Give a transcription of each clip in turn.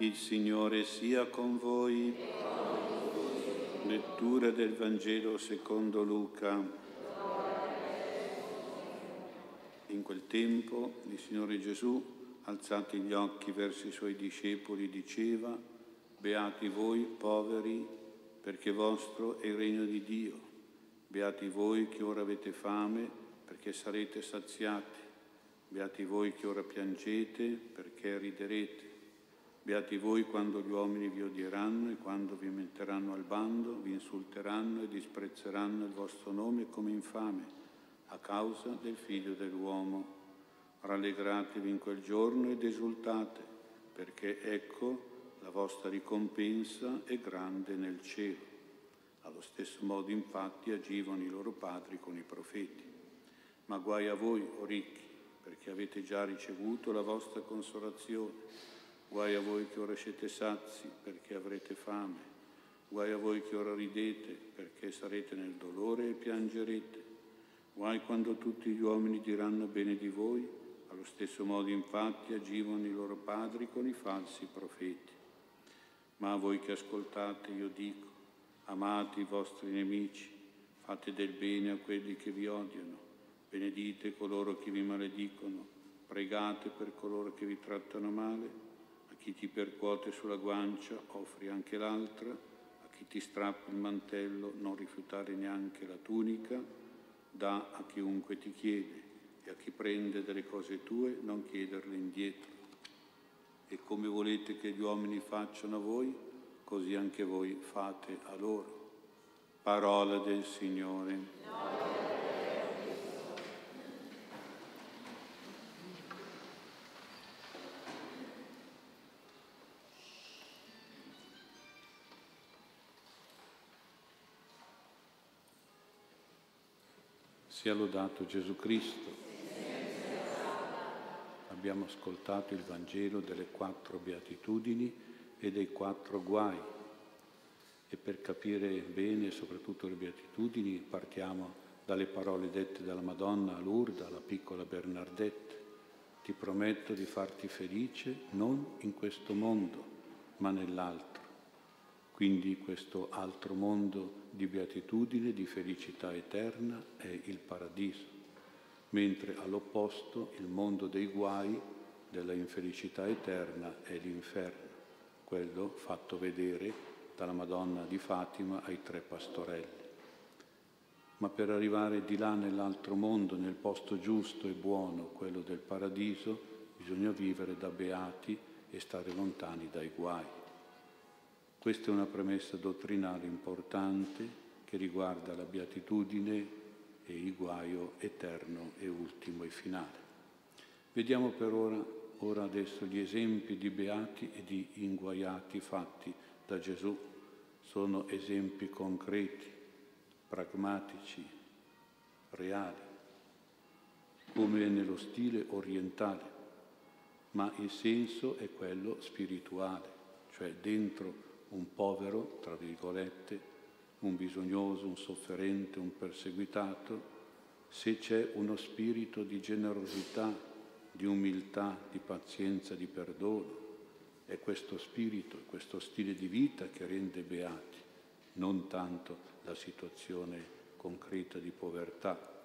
Il Signore sia con voi. Lettura del Vangelo secondo Luca. In quel tempo il Signore Gesù, alzati gli occhi verso i suoi discepoli, diceva, Beati voi poveri, perché vostro è il regno di Dio. Beati voi che ora avete fame, perché sarete saziati. Beati voi che ora piangete, perché riderete. Beati voi quando gli uomini vi odieranno e quando vi metteranno al bando, vi insulteranno e disprezzeranno il vostro nome come infame, a causa del figlio dell'uomo. Rallegratevi in quel giorno ed esultate, perché ecco la vostra ricompensa è grande nel cielo. Allo stesso modo infatti agivano i loro padri con i profeti. Ma guai a voi, o ricchi, perché avete già ricevuto la vostra consolazione. Guai a voi che ora siete sazi, perché avrete fame. Guai a voi che ora ridete, perché sarete nel dolore e piangerete. Guai quando tutti gli uomini diranno bene di voi, allo stesso modo infatti agivano i loro padri con i falsi profeti. Ma a voi che ascoltate io dico, amate i vostri nemici, fate del bene a quelli che vi odiano, benedite coloro che vi maledicono, pregate per coloro che vi trattano male, chi ti percuote sulla guancia offri anche l'altra, a chi ti strappa il mantello non rifiutare neanche la tunica, dà a chiunque ti chiede e a chi prende delle cose tue non chiederle indietro. E come volete che gli uomini facciano a voi, così anche voi fate a loro. Parola del Signore. Sia lodato Gesù Cristo. Abbiamo ascoltato il Vangelo delle quattro beatitudini e dei quattro guai. E per capire bene soprattutto le beatitudini partiamo dalle parole dette dalla Madonna a Lourdes, alla piccola Bernardette. Ti prometto di farti felice non in questo mondo, ma nell'altro. Quindi questo altro mondo di beatitudine, di felicità eterna è il paradiso, mentre all'opposto il mondo dei guai, della infelicità eterna è l'inferno quello fatto vedere dalla Madonna di Fatima ai tre pastorelli. Ma per arrivare di là nell'altro mondo, nel posto giusto e buono, quello del paradiso, bisogna vivere da beati e stare lontani dai guai. Questa è una premessa dottrinale importante che riguarda la beatitudine e il guaio eterno e ultimo e finale. Vediamo per ora ora adesso gli esempi di beati e di inguaiati fatti da Gesù sono esempi concreti, pragmatici, reali, come nello stile orientale, ma il senso è quello spirituale, cioè dentro un povero, tra virgolette, un bisognoso, un sofferente, un perseguitato, se c'è uno spirito di generosità, di umiltà, di pazienza, di perdono. È questo spirito, questo stile di vita che rende beati, non tanto la situazione concreta di povertà,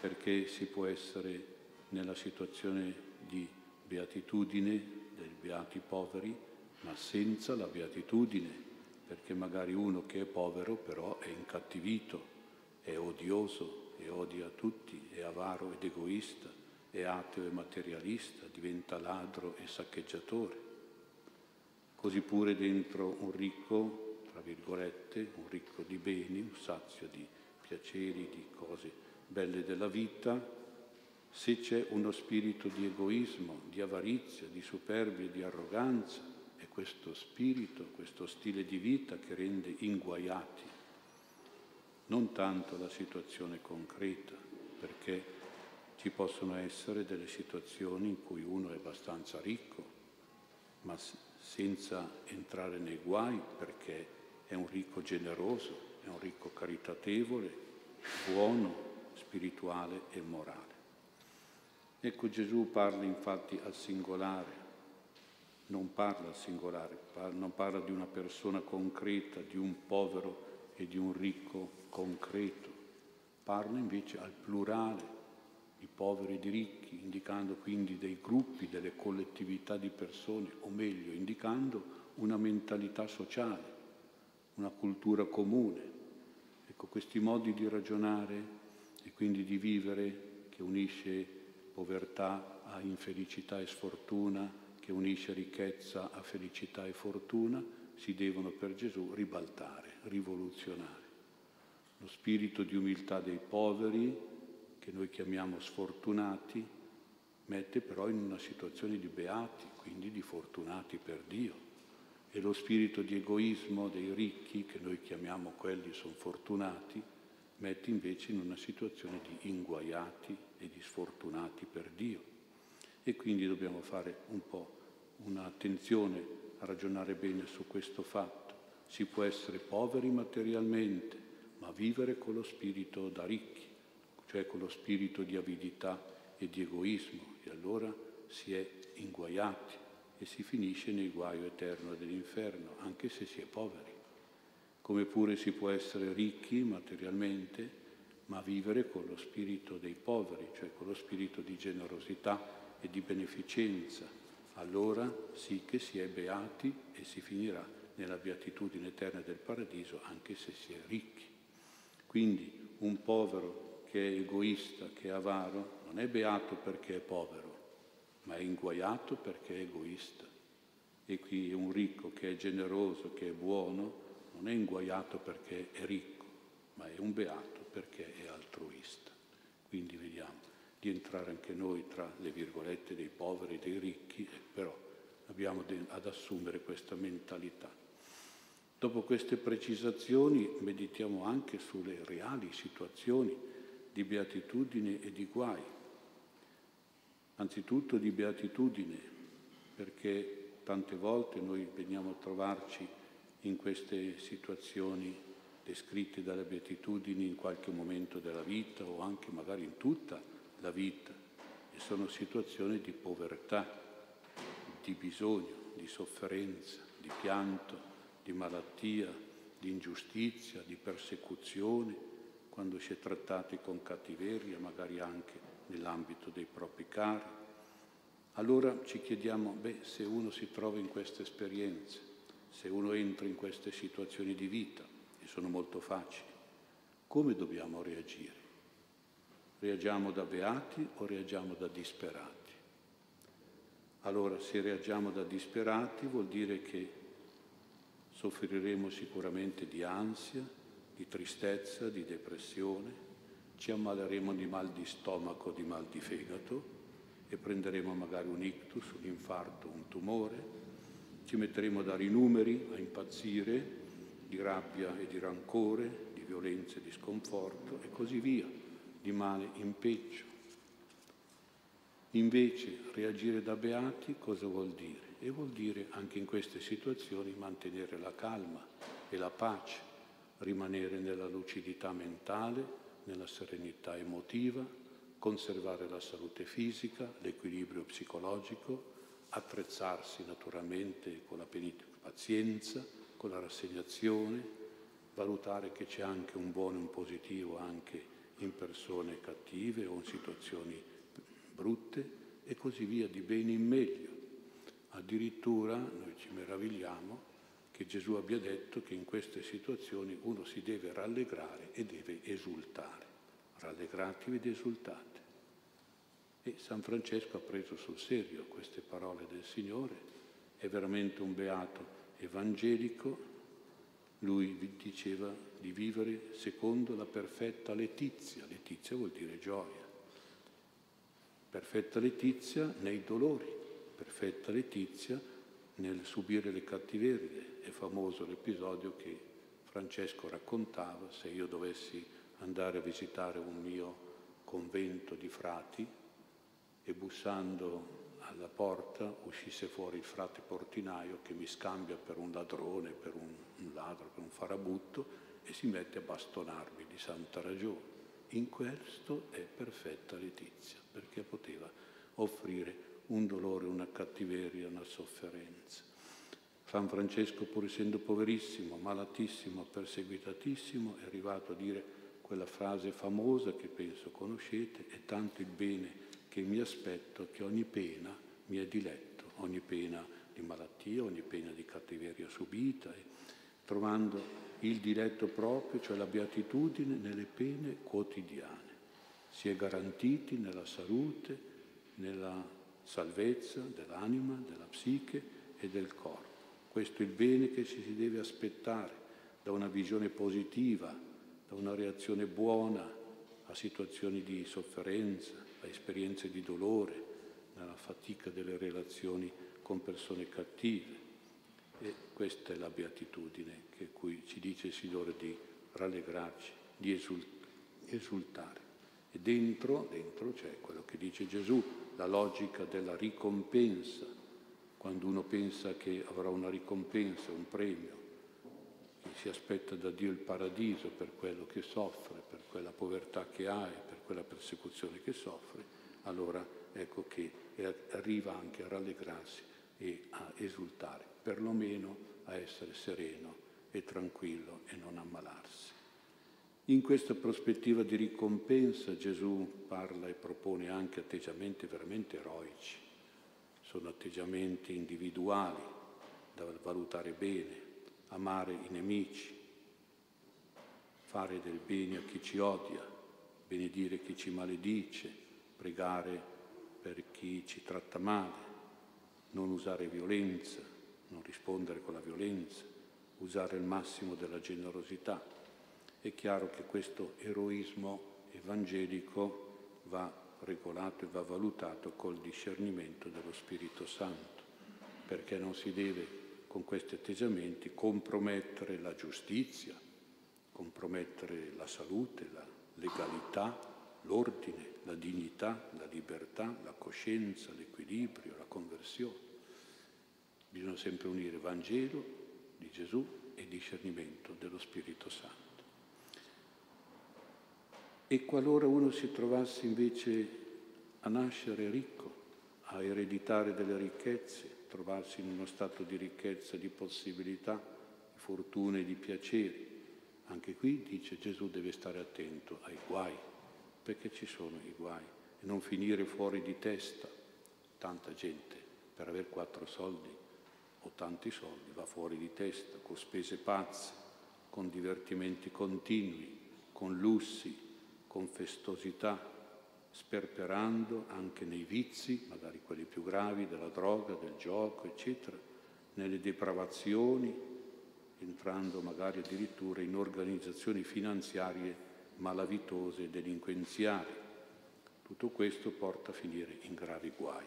perché si può essere nella situazione di beatitudine dei beati poveri, ma senza la beatitudine, perché magari uno che è povero però è incattivito, è odioso e odia tutti, è avaro ed egoista, è ateo e materialista, diventa ladro e saccheggiatore. Così pure dentro un ricco, tra virgolette, un ricco di beni, un sazio di piaceri, di cose belle della vita, se c'è uno spirito di egoismo, di avarizia, di superbia, di arroganza, è questo spirito, questo stile di vita che rende inguaiati, non tanto la situazione concreta, perché ci possono essere delle situazioni in cui uno è abbastanza ricco, ma senza entrare nei guai perché è un ricco generoso, è un ricco caritatevole, buono, spirituale e morale. Ecco Gesù parla infatti al singolare, non parla singolare, non parla di una persona concreta, di un povero e di un ricco concreto, parla invece al plurale, di poveri e di ricchi, indicando quindi dei gruppi, delle collettività di persone, o meglio, indicando una mentalità sociale, una cultura comune. Ecco, questi modi di ragionare e quindi di vivere che unisce povertà a infelicità e sfortuna, che unisce ricchezza a felicità e fortuna, si devono per Gesù ribaltare, rivoluzionare. Lo spirito di umiltà dei poveri, che noi chiamiamo sfortunati, mette però in una situazione di beati, quindi di fortunati per Dio. E lo spirito di egoismo dei ricchi, che noi chiamiamo quelli sono fortunati, mette invece in una situazione di inguaiati e di sfortunati per Dio. E quindi dobbiamo fare un po' un'attenzione a ragionare bene su questo fatto. Si può essere poveri materialmente, ma vivere con lo spirito da ricchi, cioè con lo spirito di avidità e di egoismo, e allora si è inguaiati e si finisce nel guaio eterno dell'inferno, anche se si è poveri. Come pure si può essere ricchi materialmente, ma vivere con lo spirito dei poveri, cioè con lo spirito di generosità e di beneficenza. Allora sì che si è beati e si finirà nella beatitudine eterna del paradiso, anche se si è ricchi. Quindi un povero che è egoista, che è avaro, non è beato perché è povero, ma è inguaiato perché è egoista. E qui un ricco che è generoso, che è buono, non è inguaiato perché è ricco, ma è un beato perché è altruista. Quindi vediamo di entrare anche noi tra le virgolette dei poveri e dei ricchi, però abbiamo ad assumere questa mentalità. Dopo queste precisazioni meditiamo anche sulle reali situazioni di beatitudine e di guai. Anzitutto di beatitudine, perché tante volte noi veniamo a trovarci in queste situazioni descritte dalle beatitudini in qualche momento della vita o anche magari in tutta la vita. E sono situazioni di povertà, di bisogno, di sofferenza, di pianto, di malattia, di ingiustizia, di persecuzione, quando si è trattati con cattiveria, magari anche nell'ambito dei propri cari. Allora ci chiediamo, beh, se uno si trova in queste esperienze, se uno entra in queste situazioni di vita, sono molto facili, come dobbiamo reagire? Reagiamo da beati o reagiamo da disperati? Allora, se reagiamo da disperati vuol dire che soffriremo sicuramente di ansia, di tristezza, di depressione, ci ammaleremo di mal di stomaco, di mal di fegato e prenderemo magari un ictus, un infarto, un tumore, ci metteremo a dare i numeri, a impazzire di rabbia e di rancore, di violenza e di sconforto e così via, di male in peggio. Invece reagire da beati cosa vuol dire? e vuol dire anche in queste situazioni mantenere la calma e la pace, rimanere nella lucidità mentale, nella serenità emotiva, conservare la salute fisica, l'equilibrio psicologico, attrezzarsi naturalmente con la pazienza, con la rassegnazione, valutare che c'è anche un buono e un positivo anche in persone cattive o in situazioni brutte e così via, di bene in meglio. Addirittura noi ci meravigliamo che Gesù abbia detto che in queste situazioni uno si deve rallegrare e deve esultare. Rallegratevi ed esultate. E San Francesco ha preso sul serio queste parole del Signore, è veramente un beato evangelico, lui diceva di vivere secondo la perfetta letizia, letizia vuol dire gioia, perfetta letizia nei dolori, perfetta letizia nel subire le cattiverie. È famoso l'episodio che Francesco raccontava, se io dovessi andare a visitare un mio convento di frati e bussando alla porta uscisse fuori il frate portinaio che mi scambia per un ladrone, per un, un ladro, per un farabutto e si mette a bastonarmi di santa ragione. In questo è perfetta letizia, perché poteva offrire un dolore, una cattiveria, una sofferenza. San Francesco, pur essendo poverissimo, malatissimo, perseguitatissimo, è arrivato a dire quella frase famosa che penso conoscete, è tanto il bene che mi aspetto che ogni pena mi è diletto, ogni pena di malattia, ogni pena di cattiveria subita, trovando il diletto proprio, cioè la beatitudine nelle pene quotidiane. Si è garantiti nella salute, nella salvezza dell'anima, della psiche e del corpo. Questo è il bene che ci si deve aspettare da una visione positiva, da una reazione buona a situazioni di sofferenza, esperienze di dolore, nella fatica delle relazioni con persone cattive. E questa è la beatitudine che cui ci dice il Signore di rallegrarci, di esultare. E dentro, dentro c'è quello che dice Gesù, la logica della ricompensa. Quando uno pensa che avrà una ricompensa, un premio, si aspetta da Dio il paradiso per quello che soffre, per quella povertà che ha e quella persecuzione che soffre, allora ecco che arriva anche a rallegrarsi e a esultare, perlomeno a essere sereno e tranquillo e non ammalarsi. In questa prospettiva di ricompensa Gesù parla e propone anche atteggiamenti veramente eroici. Sono atteggiamenti individuali da valutare bene, amare i nemici, fare del bene a chi ci odia, benedire chi ci maledice, pregare per chi ci tratta male, non usare violenza, non rispondere con la violenza, usare il massimo della generosità. È chiaro che questo eroismo evangelico va regolato e va valutato col discernimento dello Spirito Santo, perché non si deve con questi atteggiamenti compromettere la giustizia, compromettere la salute, la legalità, l'ordine, la dignità, la libertà, la coscienza, l'equilibrio, la conversione. Bisogna sempre unire Vangelo di Gesù e discernimento dello Spirito Santo. E qualora uno si trovasse invece a nascere ricco, a ereditare delle ricchezze, trovarsi in uno stato di ricchezza, di possibilità, di fortune, di piaceri, anche qui dice Gesù deve stare attento ai guai, perché ci sono i guai, e non finire fuori di testa. Tanta gente per avere quattro soldi o tanti soldi, va fuori di testa, con spese pazze, con divertimenti continui, con lussi, con festosità, sperperando anche nei vizi, magari quelli più gravi, della droga, del gioco, eccetera, nelle depravazioni, entrando magari addirittura in organizzazioni finanziarie malavitose e delinquenziali. Tutto questo porta a finire in gravi guai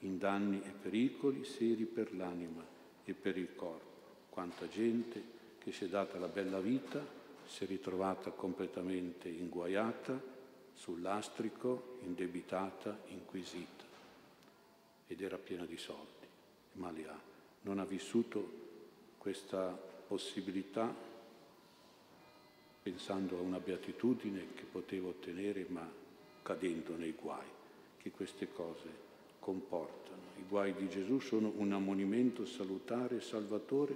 in danni e pericoli seri per l'anima e per il corpo. Quanta gente che si è data la bella vita si è ritrovata completamente inguaiata, sul lastrico, indebitata, inquisita ed era piena di soldi, ma li ha. Non ha vissuto questa possibilità pensando a una beatitudine che poteva ottenere, ma cadendo nei guai, che queste cose comportano. I guai di Gesù sono un ammonimento salutare e salvatore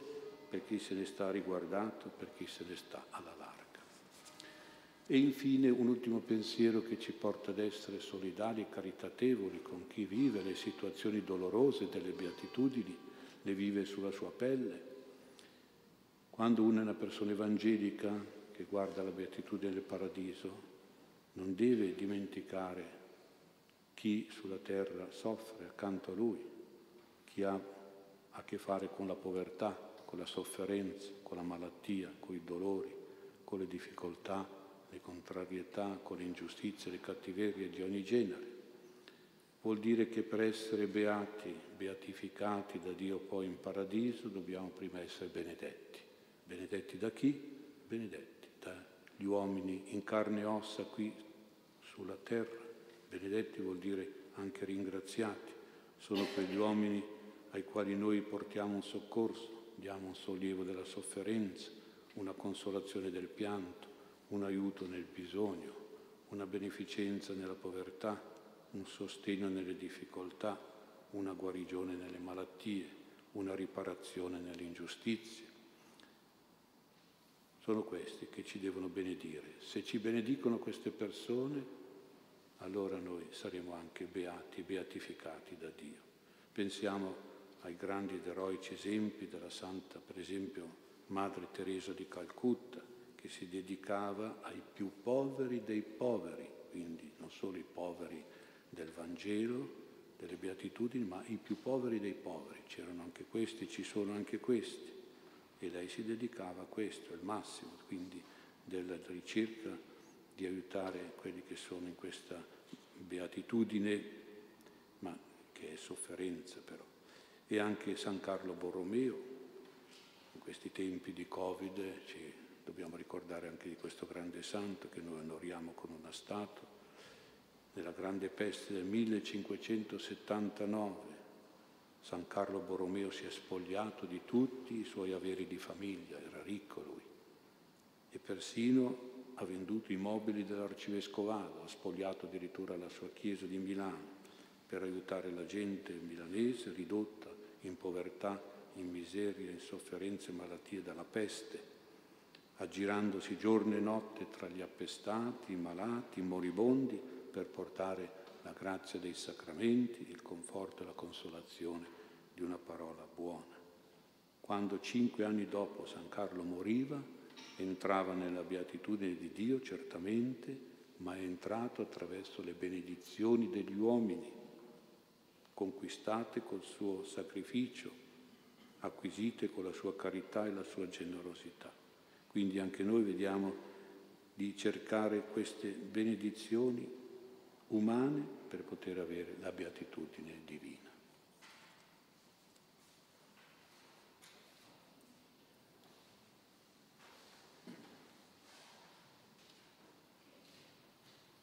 per chi se ne sta riguardato, per chi se ne sta alla larga. E infine un ultimo pensiero che ci porta ad essere solidali e caritatevoli con chi vive le situazioni dolorose delle beatitudini, le vive sulla sua pelle. Quando una è una persona evangelica che guarda la beatitudine del paradiso, non deve dimenticare chi sulla terra soffre accanto a lui, chi ha a che fare con la povertà, con la sofferenza, con la malattia, con i dolori, con le difficoltà, le contrarietà, con le ingiustizie, le cattiverie di ogni genere. Vuol dire che per essere beati, beatificati da Dio poi in paradiso, dobbiamo prima essere benedetti. Benedetti da chi? Benedetti dagli uomini in carne e ossa qui sulla terra Benedetti vuol dire anche ringraziati, sono quegli uomini ai quali noi portiamo un soccorso, diamo un sollievo della sofferenza, una consolazione del pianto, un aiuto nel bisogno, una beneficenza nella povertà, un sostegno nelle difficoltà, una guarigione nelle malattie, una riparazione nelle ingiustizie. Sono questi che ci devono benedire. Se ci benedicono queste persone, allora noi saremo anche beati, beatificati da Dio. Pensiamo ai grandi ed eroici esempi della Santa, per esempio, Madre Teresa di Calcutta, che si dedicava ai più poveri dei poveri, quindi non solo i poveri del Vangelo, delle beatitudini, ma i più poveri dei poveri. C'erano anche questi, ci sono anche questi. E lei si dedicava a questo, il massimo, quindi della ricerca di aiutare quelli che sono in questa beatitudine, ma che è sofferenza però. E anche San Carlo Borromeo, in questi tempi di Covid, ci dobbiamo ricordare anche di questo grande santo che noi onoriamo con una statua. Nella grande peste del 1579 San Carlo Borromeo si è spogliato di tutti i suoi averi di famiglia, era ricco lui, e persino ha venduto i mobili dell'arcivescovado, ha spogliato addirittura la sua chiesa di Milano per aiutare la gente milanese ridotta in povertà, in miseria, in sofferenze e malattie dalla peste, aggirandosi giorno e notte tra gli appestati, i malati, i moribondi per portare la grazia dei sacramenti, il conforto e la consolazione di una parola buona. Quando cinque anni dopo San Carlo moriva, entrava nella beatitudine di Dio certamente, ma è entrato attraverso le benedizioni degli uomini, conquistate col suo sacrificio, acquisite con la sua carità e la sua generosità. Quindi anche noi vediamo di cercare queste benedizioni umane per poter avere la beatitudine divina.